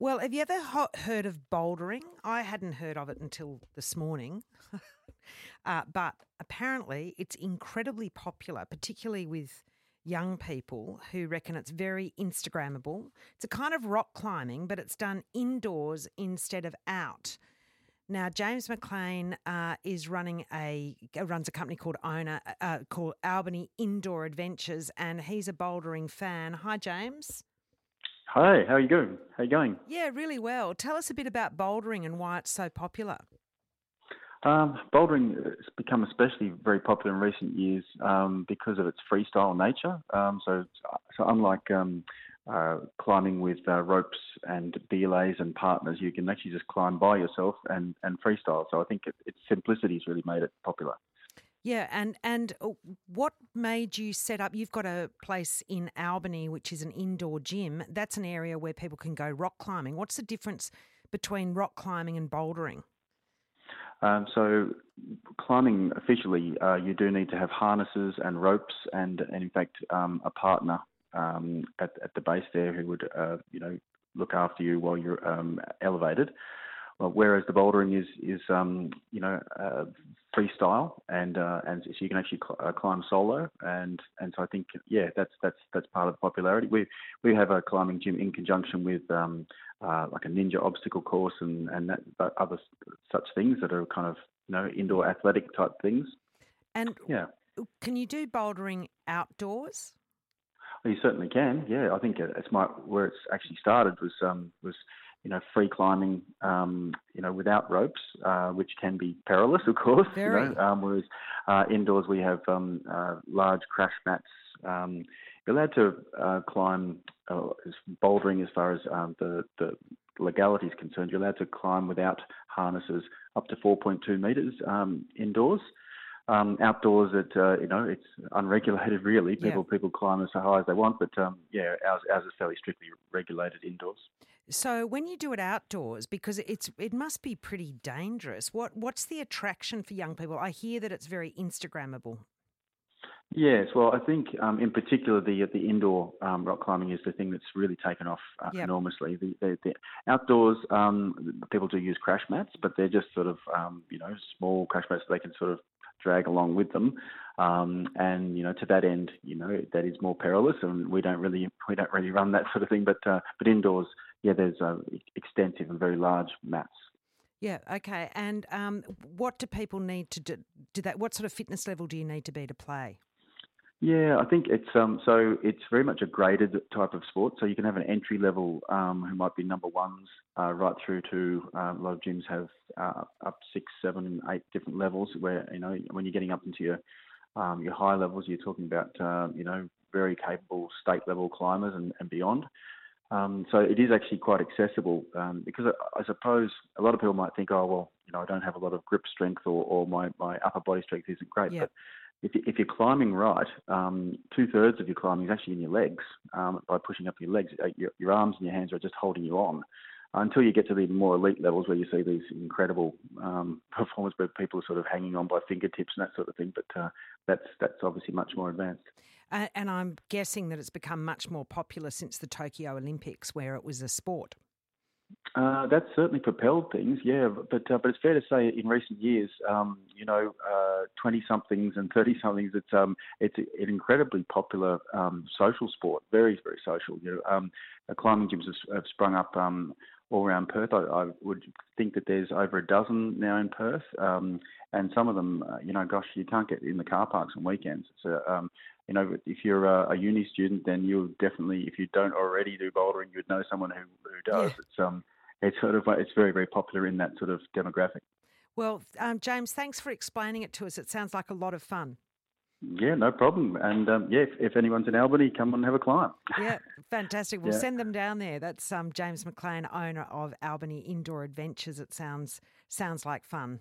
Well, have you ever ho- heard of bouldering? I hadn't heard of it until this morning. uh, but apparently, it's incredibly popular, particularly with young people who reckon it's very Instagrammable. It's a kind of rock climbing, but it's done indoors instead of out. Now, James McLean uh, is running a runs a company called Owner uh, called Albany Indoor Adventures, and he's a bouldering fan. Hi, James. Hi, how are you going? How are you going? Yeah, really well. Tell us a bit about bouldering and why it's so popular. Um, bouldering has become especially very popular in recent years um, because of its freestyle nature. Um, so, so unlike um, uh, climbing with uh, ropes and belays and partners, you can actually just climb by yourself and, and freestyle. So I think it, its simplicity has really made it popular. Yeah, and and what made you set up? You've got a place in Albany, which is an indoor gym. That's an area where people can go rock climbing. What's the difference between rock climbing and bouldering? Um, so, climbing officially, uh, you do need to have harnesses and ropes, and, and in fact, um, a partner um, at, at the base there who would, uh, you know, look after you while you're um, elevated. Whereas the bouldering is is um, you know uh, freestyle and uh, and so you can actually cl- uh, climb solo and and so I think yeah that's that's that's part of the popularity. We we have a climbing gym in conjunction with um, uh, like a ninja obstacle course and and that, other such things that are kind of you know indoor athletic type things. And yeah, can you do bouldering outdoors? You certainly can. Yeah, I think it's my where it's actually started was um, was you know, free climbing, um, you know, without ropes, uh, which can be perilous, of course. Very. You know, um, whereas uh, indoors we have um, uh, large crash mats. Um, you're allowed to uh, climb uh, bouldering as far as um, the, the legality is concerned. You're allowed to climb without harnesses up to 4.2 metres um, indoors. Um, outdoors, it uh, you know it's unregulated really. People yeah. people climb as high as they want, but um, yeah, ours ours is fairly strictly regulated indoors. So when you do it outdoors, because it's it must be pretty dangerous. What what's the attraction for young people? I hear that it's very Instagrammable. Yes, well, I think um, in particular the the indoor um, rock climbing is the thing that's really taken off uh, yep. enormously. The, the, the outdoors, um, people do use crash mats, but they're just sort of um, you know small crash mats that they can sort of drag along with them. Um, and you know, to that end, you know, that is more perilous, and we don't really we don't really run that sort of thing. But uh, but indoors, yeah, there's uh, extensive and very large mats. Yeah. Okay. And um, what do people need to do? Do that? What sort of fitness level do you need to be to play? Yeah, I think it's um, so it's very much a graded type of sport. So you can have an entry level um, who might be number ones, uh, right through to uh, a lot of gyms have uh, up eight different levels. Where you know when you're getting up into your um, your high levels, you're talking about uh, you know very capable state level climbers and, and beyond. Um, so it is actually quite accessible um, because I, I, suppose a lot of people might think, oh well, you know, I don't have a lot of grip strength or, or my, my upper body strength isn't great, but if, if you're climbing right, um, two thirds of your climbing is actually in your legs um, by pushing up your legs. Uh, your, your, arms and your hands are just holding you on until you get to the more elite levels where you see these incredible um, performers where people are sort of hanging on by fingertips and that sort of thing. But uh, that's that's obviously much more advanced. Uh, and I'm guessing that it's become much more popular since the Tokyo Olympics, where it was a sport. Uh, that's certainly propelled things, yeah. But uh, but it's fair to say in recent years, um, you know, twenty uh, somethings and thirty somethings, it's um it's an incredibly popular um, social sport, very very social. You know, um, climbing gyms have, have sprung up um, all around Perth. I, I, would think that there's over a dozen now in Perth, um, and some of them, uh, you know, gosh, you can't get in the car parks on weekends. So, um, you know, if you're a, a, uni student, then you'll definitely, if you don't already do bouldering, you would know someone who, who does. Yeah. It's um, it's sort of it's very very popular in that sort of demographic. Well, um, James, thanks for explaining it to us. It sounds like a lot of fun. Yeah, no problem. And um, yeah, if, if, anyone's in Albany, come and have a climb. Yeah, fantastic. We'll yeah. send them down there. That's um, James McLean, owner of Albany Indoor Adventures. It sounds sounds like fun.